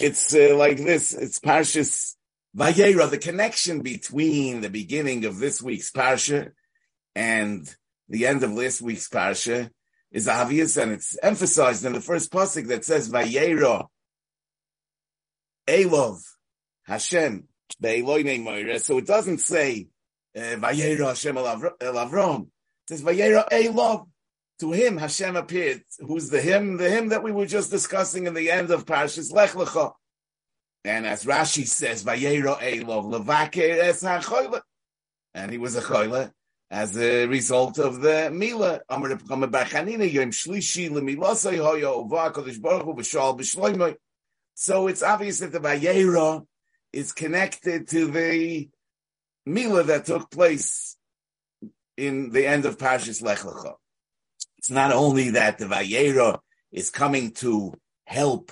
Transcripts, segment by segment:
it's uh, like this. It's Parshas Vayera, the connection between the beginning of this week's Parsha and the end of last week's Parsha is obvious, and it's emphasized in the first pasuk that says Vayera Elov Hashem So it doesn't say uh, Vayera Hashem El Avram. It says Vayera Elov to him Hashem appeared. Who's the him? The him that we were just discussing in the end of Parshas Lech Lecha. And as Rashi says, Vayero Elov. And he was a choyle as a result of the Mila. So it's obvious that the Vayera is connected to the Mila that took place in the end of Parshas Lech Lecha. It's not only that the Vayera is coming to help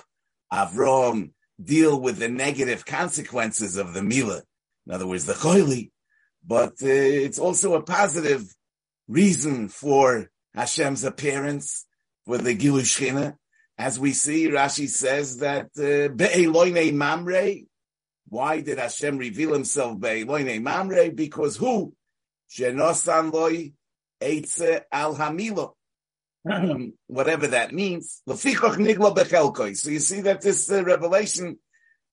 Avram deal with the negative consequences of the Mila, in other words, the Choili, but uh, it's also a positive reason for Hashem's appearance, for the Giluy Shechina. As we see, Rashi says that uh, Mamre, why did Hashem reveal himself Be'eloine Mamre? Because who? Shenosan loy Eitze al Hamilo. whatever that means. So you see that this uh, revelation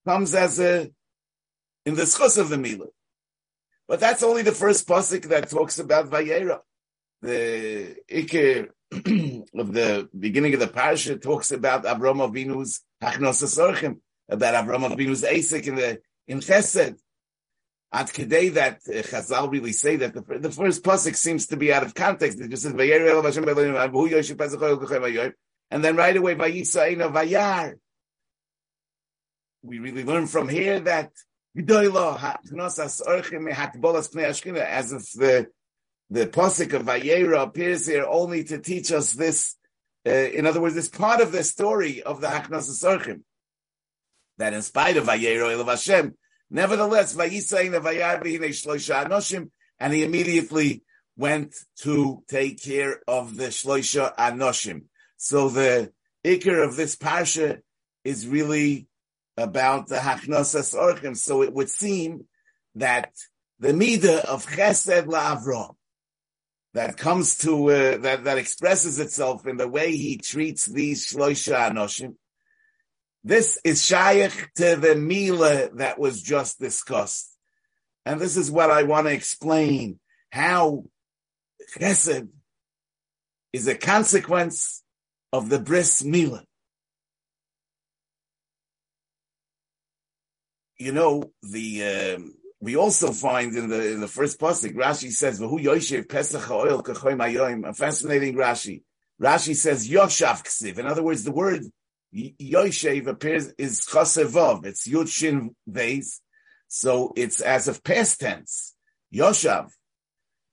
comes as a in the schus of the Mila. But that's only the first pasuk that talks about Vayera. The Iker of the beginning of the parasha talks about Avram Avinu's Hachnos about Avram Avinu's Asik in the in Chesed. At Kedei that uh, Chazal really say that the, the first pasuk seems to be out of context. It just says and then right away Vayar. We really learn from here that as if the the pasuk of Vayera appears here only to teach us this. Uh, in other words, this part of the story of the Hachnosas Orchim. That in spite of Vayera Elav Hashem, Nevertheless, Anoshim, and he immediately went to take care of the Shloisha Anoshim. So the ikr of this parsha is really about the Hachnosas Orchim. So it would seem that the midah of Chesed LaAvram that comes to uh, that that expresses itself in the way he treats these Shloisha Anoshim this is shaykh to the Mila that was just discussed. And this is what I want to explain, how chesed is a consequence of the bris Mila. You know, the, um, we also find in the in the first pasuk, Rashi says, "V'hu yoshev pesach oil A fascinating Rashi. Rashi says Yoshav ksiv. In other words, the word Yoshev appears is chasevov. It's Yud Shin Veis. So it's as of past tense. Yoshav.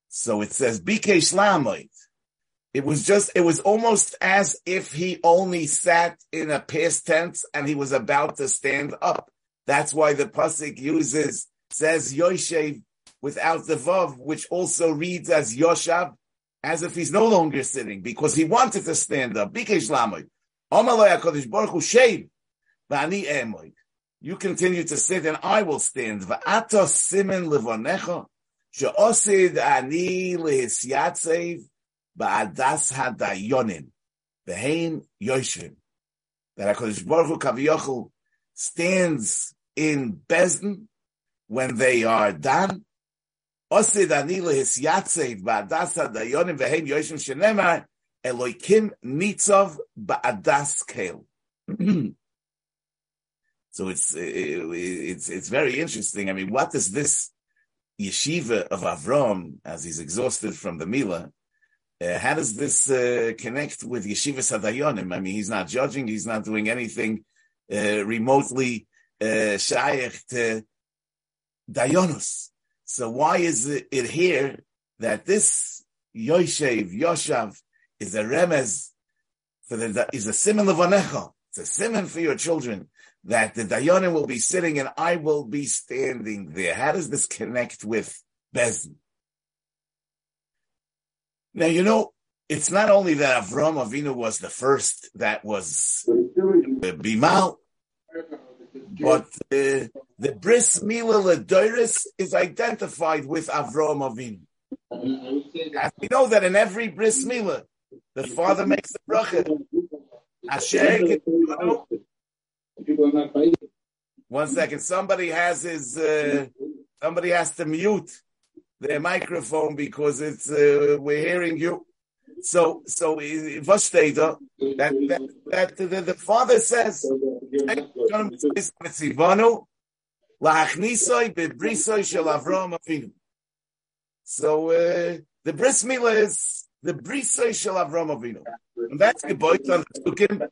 So it says Lamoid. It was just, it was almost as if he only sat in a past tense and he was about to stand up. That's why the pasuk uses, says Yoshev without the vav, which also reads as Yoshav, as if he's no longer sitting because he wanted to stand up. Lamoid. You continue to sit and I will stand. Va'ato simen levonecha she'osid ani lehisyatzev ba'adas hadayonin behein yoshvim. That HaKadosh Baruch Hu Kaviyochel stands in Bezdin when they are done. Osid ani lehisyatzev ba'adas hadayonin behein yoshvim shenemar Eloikim Nitzov Ba'adas Kel. So it's it's it's very interesting. I mean, what does this yeshiva of Avram, as he's exhausted from the Mila, uh, how does this uh, connect with yeshiva Sadayonim? I mean, he's not judging, he's not doing anything uh, remotely uh, to Dayonos. So why is it, it here that this Yoshev, Yoshav, is a remez for the is a simon levanecha. It's a simon for your children that the dayanim will be sitting and I will be standing there. How does this connect with Bezdin? Now you know it's not only that Avram Avinu was the first that was the Bimal. But uh, the bris mila ledoris is identified with Avram Avinu. We know that in every bris mila, the father makes the bracha. One second. Somebody has his. Uh, somebody has to mute their microphone because it's. Uh, we're hearing you. So, so Voshteda, that that that the, the father says, So uh, the bris milah is the brisay shel Avram Avinu, and that's the boy on the psukim.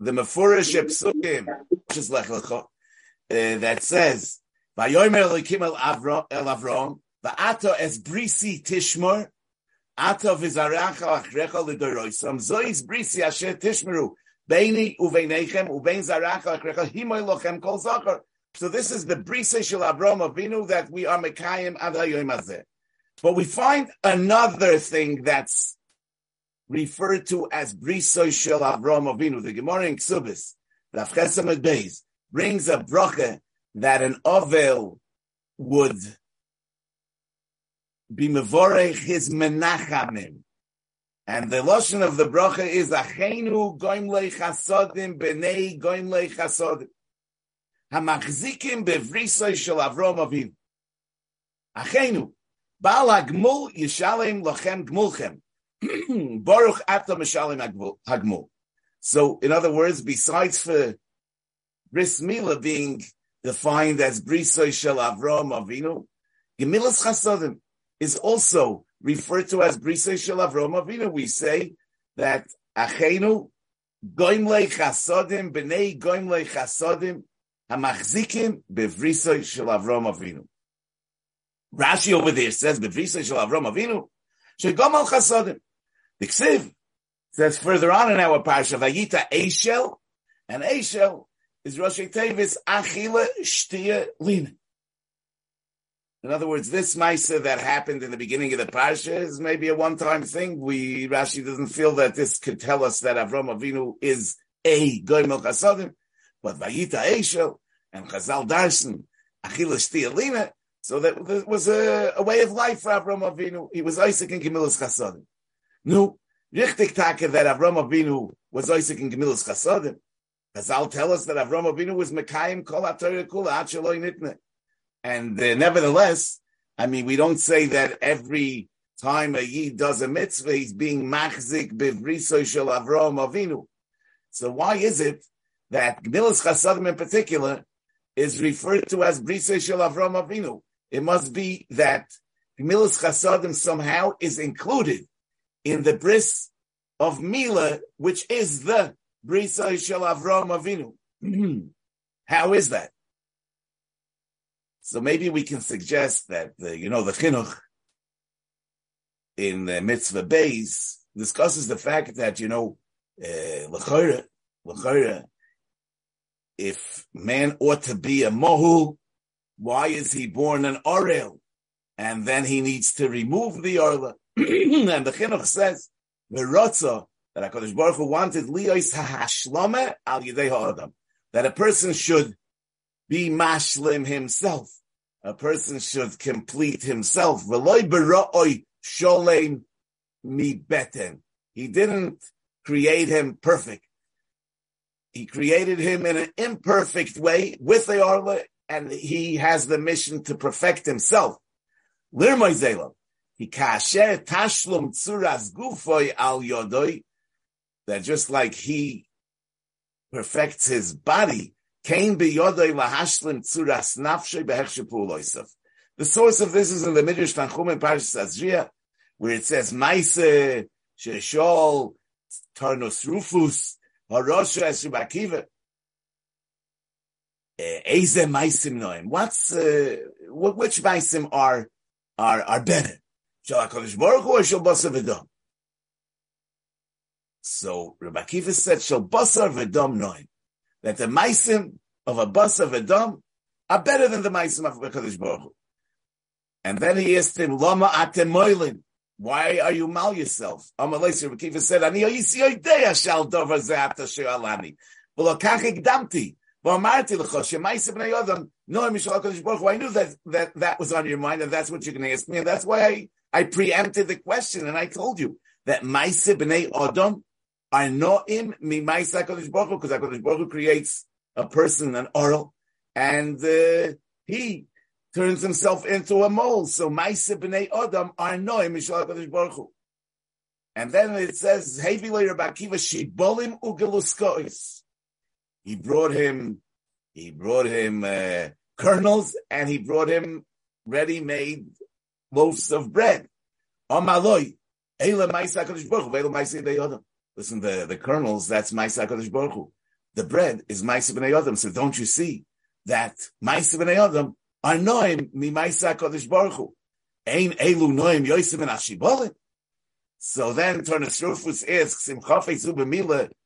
The mefurish psukim, which is lech lecha, uh, that says, "Vayomer Elokim el Avram el Avram, va'ato es brisi tishmor." Atov is aracha achrecha l'doroisam. Zois brisi asher tishmeru. Beini uveinechem uvein zaracha achrecha himoy lochem kol zachar. So this is the brisa shel Avram Avinu that we are mekayim ad hayoim hazeh. But we find another thing that's referred to as brisa shel Avram Avinu. The Gemara in Ksubis, Rav Chesam Beis, brings a bracha that an ovel would be mevorech his menachamim. And the lotion of the bracha is achenu goim chasodim b'nei goim chasodim. Hamachzikim bevrisoy shel Avrom Avinu. Achenu Yishalem lochem gmulchem. Baruch atam mishalem hagmul. So, in other words, besides for bris mila being defined as brisoy shel Avrom Avinu, gemilas chasodim is also referred to as Brisa Shel Avrom Avinu. We say that Achenu Goim Le Chasodim Bnei Goim Le Chasodim Hamachzikim Bevrisa Shel Avrom Avinu. Rashi over there says Bevrisa Shel Avrom Avinu Shegom Al Chasodim. The Ksiv says further on in our parsha Vayita Eishel and Eishel is Rosh Tevis Achila Shtia Lina. In other words, this Maisa that happened in the beginning of the Parsha is maybe a one-time thing. We, Rashi doesn't feel that this could tell us that Avram Avinu is a Goy Melchasodim, but Vayita Eishel and Chazal Darson, Achila Shtialina, so that was a, a, way of life for Avram Avinu. He was Isaac and Gemilas Chasodim. No, richtig take that Avram Avinu was Isaac and Gemilas Chasodim. Chazal tell us that Avram Avinu was Mekayim Kol HaTorah Kula. And uh, nevertheless, I mean, we don't say that every time a Yid does a mitzvah, he's being machzik bivriso shel Avram Avinu. So why is it that Gmilas Chasadim in particular is referred to as brisa shel Avram Avinu? It must be that Gmilas Chasadim somehow is included in the bris of Mila, which is the brisa shel Avram Avinu. How is that? So maybe we can suggest that, the, you know, the chinuch in the mitzvah base discusses the fact that, you know, uh, if man ought to be a mohu, why is he born an orel? And then he needs to remove the orla. and the chinuch says, the rotza, that HaKadosh Baruch Hu wanted liyos ha'ashlama al yidei ha'adam, that a person should be mashlim himself. A person should complete himself. He didn't create him perfect. He created him in an imperfect way with the Arla, and he has the mission to perfect himself. That just like he perfects his body the source of this is in the Midrash Tanchum in Parashas Tazria, where it says, Maise, Sheshol, Turnus Rufus, Harosha Eshubakiva. Eh, Eze Maisim Noim. What's, uh, which Maisim are, are, are better? Shal HaKadosh Baruch or Shal Basar V'dom? So, Rabbi Kiva said, Shal Basar V'dom Noim that the maisim of a bus of are better than the maisim of Hakadosh Baruch Hu. And then he asked him, "Lama Atem atemoilin? Why are you mal yourself?" Amalei Rekiva said, "Ani yoyisi yoydei shal dover ze'ata she'alani." Well, kach igdamti I knew that, that that was on your mind and that's what you're going to ask me. And that's why I, I preempted the question and I told you that Maise b'nei Adam are no'im mi Maise HaKadosh Baruch Hu, because HaKadosh Baruch Hu creates a person, an oral, and uh, he turns himself into a mole. So Maise b'nei Adam are no'im mi HaKadosh Baruch Hu. And then it says, Hevi Bakiva Shibolim Ugeluskois. He brought him, he brought him uh, kernels and he brought him ready-made loaves of bread. Amaloi, Eila Listen, the, the kernels, that's Maisa Kodesh Baruch Hu. The bread is Maisa Bnei Adam. So don't you see that Maisa Bnei Adam are noim mi Maisa Kodesh Baruch Hu. Ein Elu noim Yosef and Ashibolim. So then Turnus Rufus asks him, Chafetz Ubemila,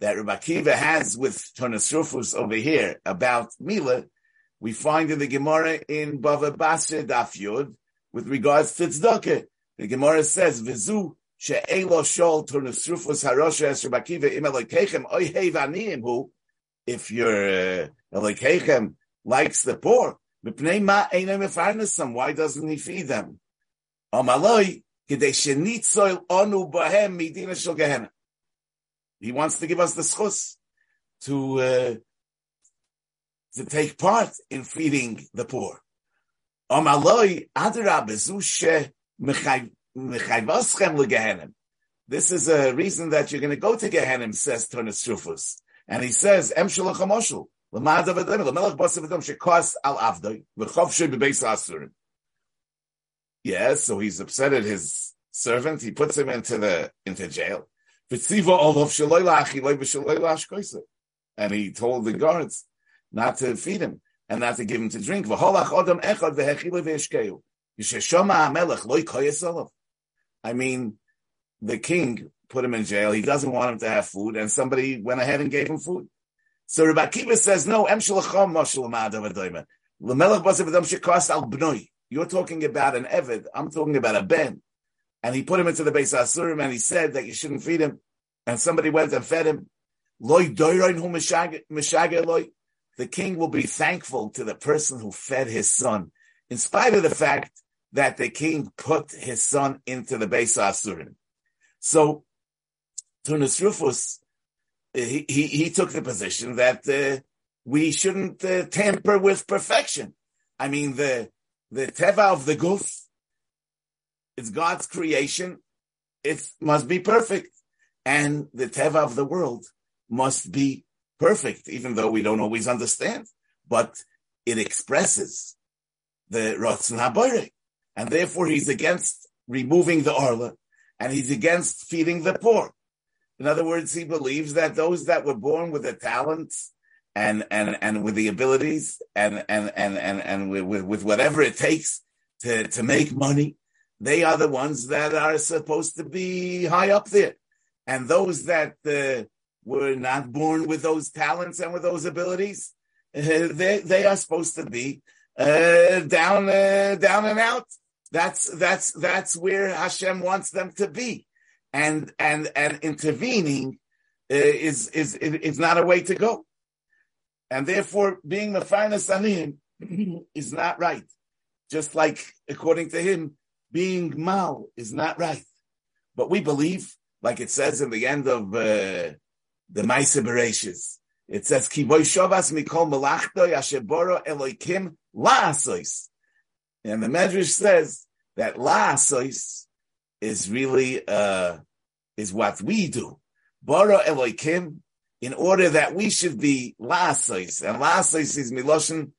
that Rabbi Kiva has with Turnus Rufus over here about Mila, we find in the Gemara in Bava Basra Daf Yud with regards to Tzedakah. The Gemara says, "Vizu she'elo shol Turnus Rufus harosha es Rabbi Kiva im elokechem oy hevaniyim hu." If your uh, elokechem likes the poor, mipnei ma einam mefarnesam. Why doesn't he feed them? Amaloi kedei shenitzoil onu bahem midina shel Gehenna. He wants to give us the schus to uh, to take part in feeding the poor. This is a reason that you're going to go to Gehenim, says Turnus Rufus. And he says. Yes, so he's upset at his servant. He puts him into the into jail. And he told the guards not to feed him and not to give him to drink. I mean, the king put him in jail. He doesn't want him to have food, and somebody went ahead and gave him food. So Rabbi Kiva says, no, You're talking about an Evid. I'm talking about a Ben and he put him into the base asurim, and he said that you shouldn't feed him, and somebody went and fed him. The king will be thankful to the person who fed his son, in spite of the fact that the king put his son into the base asurim. So, Turnus Rufus, he, he, he, took the position that uh, we shouldn't uh, tamper with perfection. I mean, the the teva of the goof it's God's creation. It must be perfect. And the teva of the world must be perfect, even though we don't always understand. But it expresses the Ratzon HaBoire. And therefore he's against removing the Arla, and he's against feeding the poor. In other words, he believes that those that were born with the talents and and and with the abilities and and and and, and with, with whatever it takes to, to make money, they are the ones that are supposed to be high up there. And those that uh, were not born with those talents and with those abilities, uh, they, they are supposed to be uh, down, uh, down and out. That's, that's, that's where Hashem wants them to be. And, and, and intervening uh, is, is, is not a way to go. And therefore being the finest Aniyim is not right. Just like according to him, being mal is not right. But we believe, like it says in the end of uh, the Maise Bereshis, it says, Ki mikol malachto yasheboro eloikim la'asois. And the Medrash says that la'asois is really, uh, is what we do. Boro eloikim, in order that we should be la'asois. And la'asois is miloshin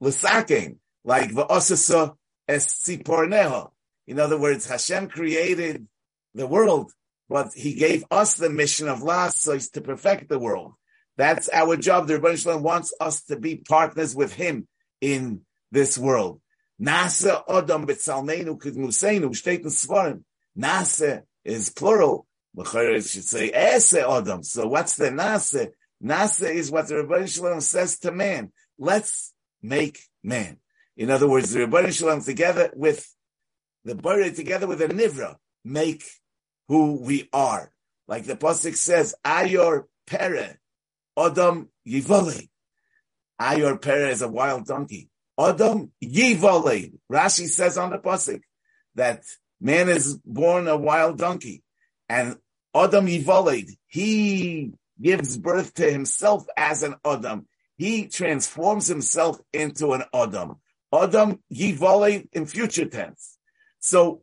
l'sakein, like v'osasa es tziporneho in other words, Hashem created the world, but He gave us the mission of last so to perfect the world. That's our job. The Rebbe Shalom wants us to be partners with Him in this world. Nasa Adam Betzalmenu Kidmusenu steht in Svarim. Nasa is plural. It should say Ese Adam. So what's the Nasa? Nasa is what the Rebbe Shalom says to man. Let's make man. In other words, the Rebbe Shalom together with the Bari together with the Nivra make who we are. Like the Pasuk says, Ayor Pere, Adam Yivole. Ayor Pere is a wild donkey. Adam Yivole. Rashi says on the Pasuk that man is born a wild donkey. And Adam Yivole, he gives birth to himself as an Adam. He transforms himself into an Adam. Adam Yivole in future tense. So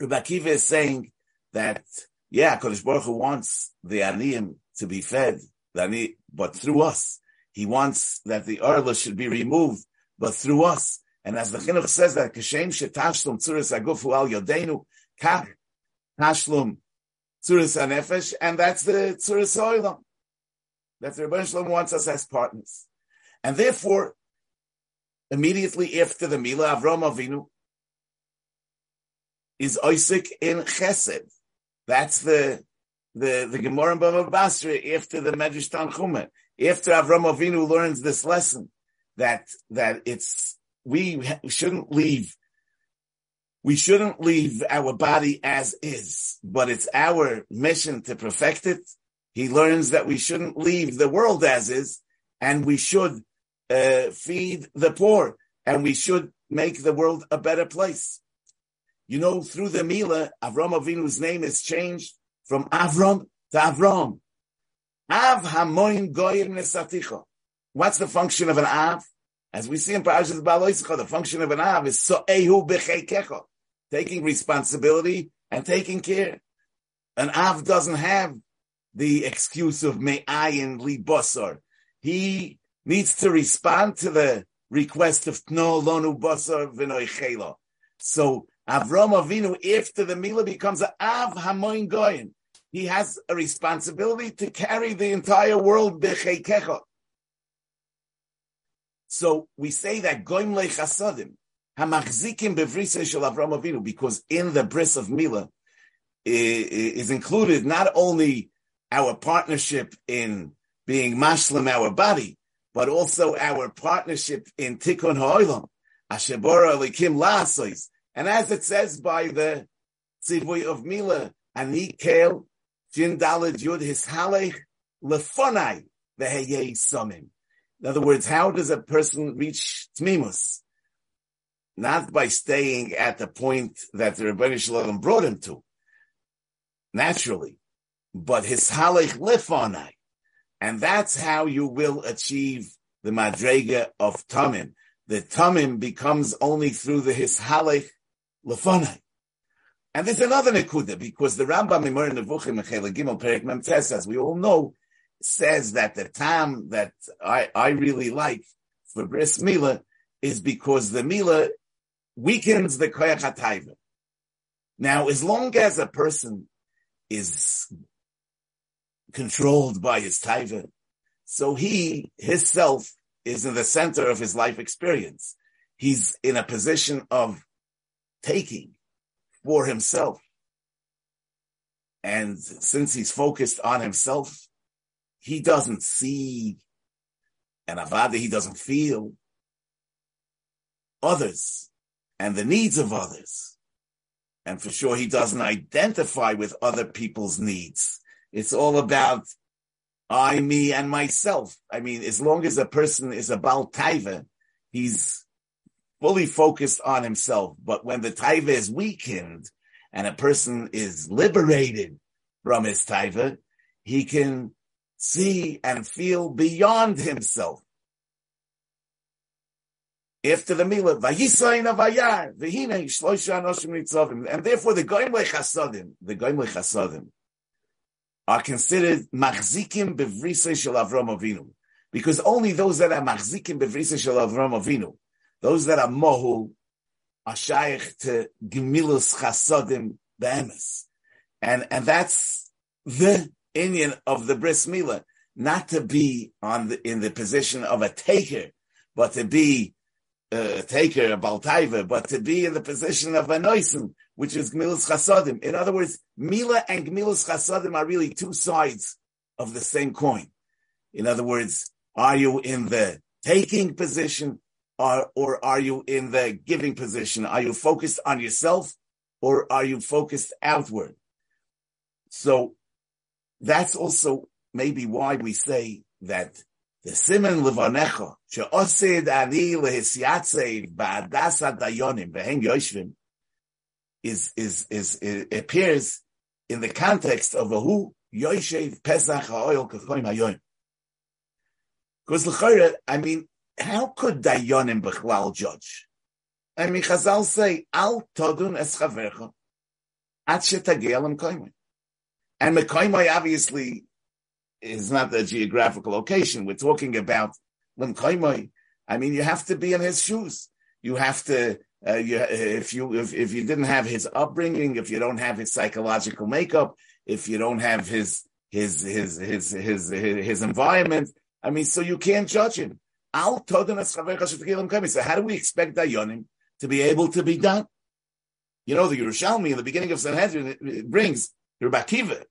Rabbi Akiva is saying that, yeah, Kodesh Baruch Hu wants the Aniyim to be fed, but through us. He wants that the Arla should be removed, but through us. And as the Chinuch says that, Kashem shetashlum tzuris agufu al yodenu, kach tashlum tzuris anefesh, and that's the tzuris oilam. That the Rebbe Shalom wants us as partners. And therefore, immediately after the Mila, Avram Avinu is Isaac in Chesed. That's the the the Gemara in Bava Basra after the Medrash Tanchuma. After Avram Avinu learns this lesson that that it's we shouldn't leave we shouldn't leave our body as is, but it's our mission to perfect it. He learns that we shouldn't leave the world as is, and we should uh, feed the poor, and we should make the world a better place. You know, through the Mila, Avram Avinu's name is changed from Avram to Avram. Av Hamoin Goyim Nesaticha. What's the function of an Av? As we see in Parashas Baloisecha, the function of an Av is So'ehu B'cheikecha, taking responsibility and taking care. An Av doesn't have the excuse of Me'ayin Li Bosor. He needs to respond to the request of Tno Lonu Bosor V'noichela. So Avram Avinu, after the Mila becomes an Av Hamoin Goyin, he has a responsibility to carry the entire world b'cheikecha. So we say that Goyim lechasadim, hamachzikim bevrisa shel Avram Avinu, because in the bris of Mila is included not only our partnership in being mashlim our body, but also our partnership in tikkun ha'olam, ashebora likim la'asois, and as it says by the Tzivui of Mila, Ani Kel, Jin Dalad Yud Hishalech, Lefonai, Veheye Somim. In other words, how does a person reach Tmimus? Not by staying at the point that the Rebbeinu Shalom brought him to, naturally, but his halech lefonai. And that's how you will achieve the madrega of tamim. The tamim becomes only through the his halech lefanai. And there's another nekuda because the Rambam in Moreh Nevuchim Gimel Perek Mem as we all know, says that the time that I, I really like for bris mila is because the mila weakens the koyach hatayva. Now, as long as a person is controlled by his taiva, so he, his self, is in the center of his life experience. He's in a position of taking for himself. And since he's focused on himself, he doesn't see and avada, he doesn't feel others and the needs of others. And for sure, he doesn't identify with other people's needs. It's all about I, me, and myself. I mean, as long as a person is a Baal Taiva, he's fully focused on himself. But when the taiva is weakened and a person is liberated from his taiva, he can see and feel beyond himself. After the Mila. And therefore the Goim Lechasodim, the Goim Lechasodim, are considered Machzikim Bevrisa Shel Avram Avinu. Because only those that are Machzikim Bevrisa Shel Avram Avinu, those that are mohu are shaykh to gemilus chasodim be'emes. And, and that's the Indian of the bris milah, not to be on the, in the position of a taker, but to be uh, a taker, a baltaiva, but to be in the position of a noisim, which is gmilas chasadim. In other words, mila and gmilas chasadim are really two sides of the same coin. In other words, are you in the taking position or, or are you in the giving position? Are you focused on yourself or are you focused outward? So that's also maybe why we say that the simen levanecha she'osid ani lehisyatzev ba'adas dayonim behen yoshvim is is is appears in the context of a who yoshev pesach ha'oil kachoim hayoim. Because l'chayre, I mean, how could dayonim bechlal judge? I mean, Chazal say, al todun es chavercha at shetagel em And mekoimai obviously is not the geographical location. We're talking about Limkaimai. I mean, you have to be in his shoes. You have to, uh, you, if you, if, if you didn't have his upbringing, if you don't have his psychological makeup, if you don't have his, his, his, his, his, his, his environment, I mean, so you can't judge him. So how do we expect Dayanim to be able to be done? You know, the Yerushalmi in the beginning of Sanhedrin brings Rabbi Akiva,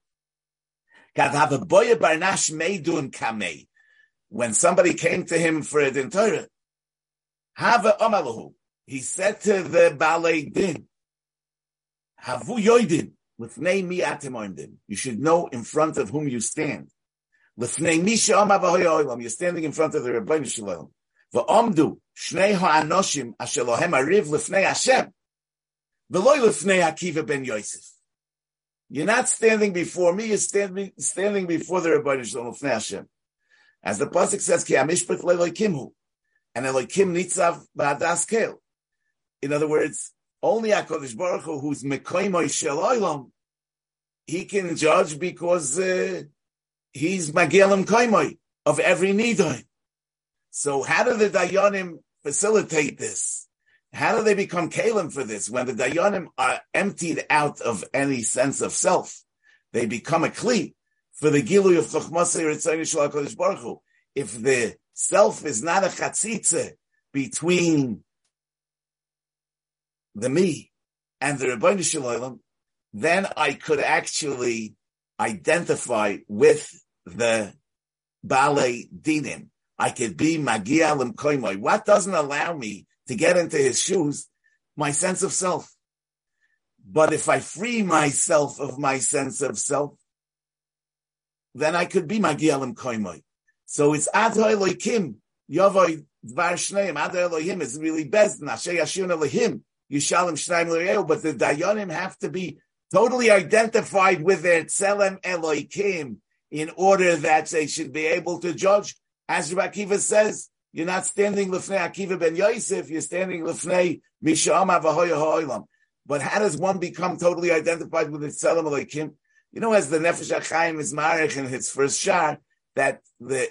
when somebody came to him for a din Torah, he said to the Balei Din, Havu Yoidin, Lifnei mi atim You should know in front of whom you stand. You're standing in front of the Rebbeinu Shalom. Shnei ha'anoshim ariv Hashem. Akiva ben Yosef. You're not standing before me, you're standing, standing before the Rebbeinu Shalom Hashem. As the Pasuk says, Ki amishpat le'loikimhu. And Eloikim nitzav ba'adas kel. In other words, only HaKadosh Baruch Hu, who's mekoimoy shel oilam, he can judge because uh, he's Magilim Koimoy of every Nidoin. So how do the Dayanim facilitate this? How do they become kalim for this? When the dayanim are emptied out of any sense of self, they become a kli for the gilui of Kodesh Baruch Hu. If the self is not a chatzitze between the me and the Rebbeinu Shalom, then I could actually identify with the Bale Dinim. I could be Magia Lim Koimoy. What doesn't allow me to get into his shoes, my sense of self. But if I free myself of my sense of self, then I could be Magialim Koimoy. So it's Adho Elohim, Yavoy Dvar Shneim, Adho Elohim is really best, Nashe Yashun Elohim, Yishalim Shneim L'Reu, but the Dayanim have to be totally identified with their Tselem Elohim in order that they should be able to judge. As Rakiva says, you're not standing lefnei Akiva ben Yosef. You're standing lefnei Mishama v'hoya ha'olam. But how does one become totally identified with the Tzelem Elohim? You know, as the Nefesh HaChaim is marich in his first shar, that the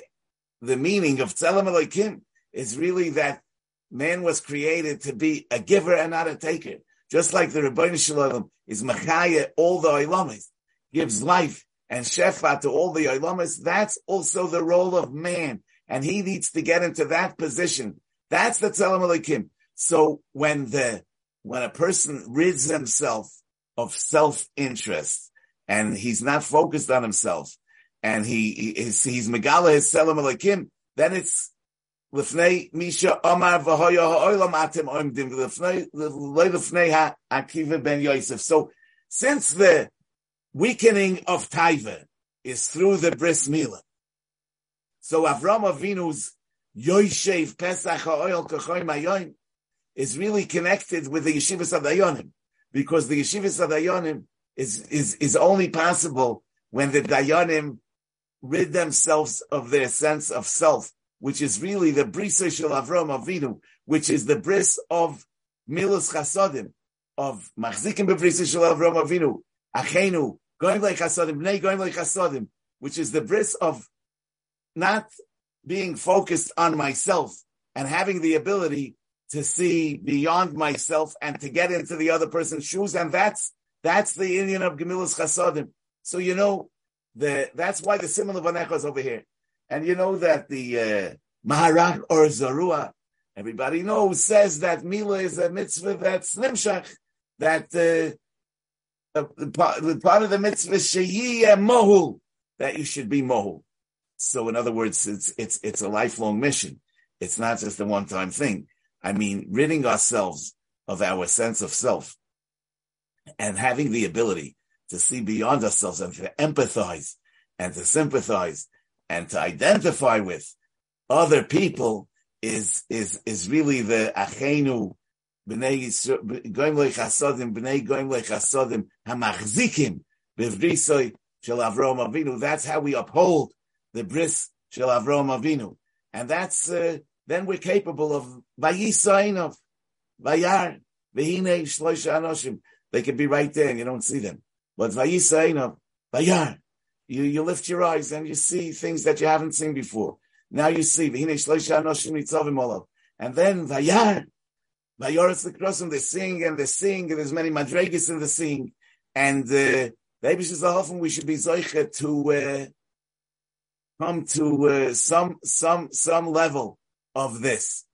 the meaning of Tzelem Elohim is really that man was created to be a giver and not a taker. Just like the Rebbeinu Shalom is Machaya, all the Olamis, gives life and Shefa to all the Olamis. That's also the role of man and he needs to get into that position. That's the Tzelem Elohim. So when the, when a person rids himself of self-interest and he's not focused on himself and he, he he's, Megala his Tzelem Elohim, then it's Lefnei Misha Omar V'hoya Ha'olam Atim Oimdim Lefnei Lefnei Akiva Ben Yosef. So since the weakening of Taiva is through the bris milah, so Avram Avinu's Yoishev Pesach Ha'oil Kachoim Hayoim is really connected with the Yeshivas Dayanim, because the Yeshivas of Dayanim is, is, is only possible when the Dayanim rid themselves of their sense of self, which is really the brisa shel Avram Avinu, which is the bris of Milos Chasodim, of Machzikim bebrisa shel Avram Avinu, Achenu, going like Chasodim, Bnei going like Chasodim, which is the bris of not being focused on myself and having the ability to see beyond myself and to get into the other person's shoes. And that's, that's the Indian of Gemilas Chasodim. So, you know, the, that's why the Simon of is over here. And you know that the, uh, Maharach or Zarua, Everybody knows, says that Mila is a mitzvah that's nimshach, that uh, the, part, part of the mitzvah sheyi mohul, that you should be mohul. So in other words, it's, it's, it's a lifelong mission. It's not just a one-time thing. I mean, ridding ourselves of our sense of self and having the ability to see beyond ourselves and to empathize and to sympathize and to identify with other people is is is really the achenu bnei goim bnei goim hamachzikim shel Avinu. That's how we uphold the bris shel Avram Avinu, and that's uh, then we're capable of vayisainov, vayar, vehine shloisha anoshim. They can be right there, and you don't see them. But vayisainov, vayar, you you lift your eyes and you see things that you haven't seen before. Now you see, and then Vayar, Vayoris the Krosim, they sing and they sing, and there's many madregas in the sing, and uh, maybe she's often we should be zoicha to uh, come to uh, some some some level of this.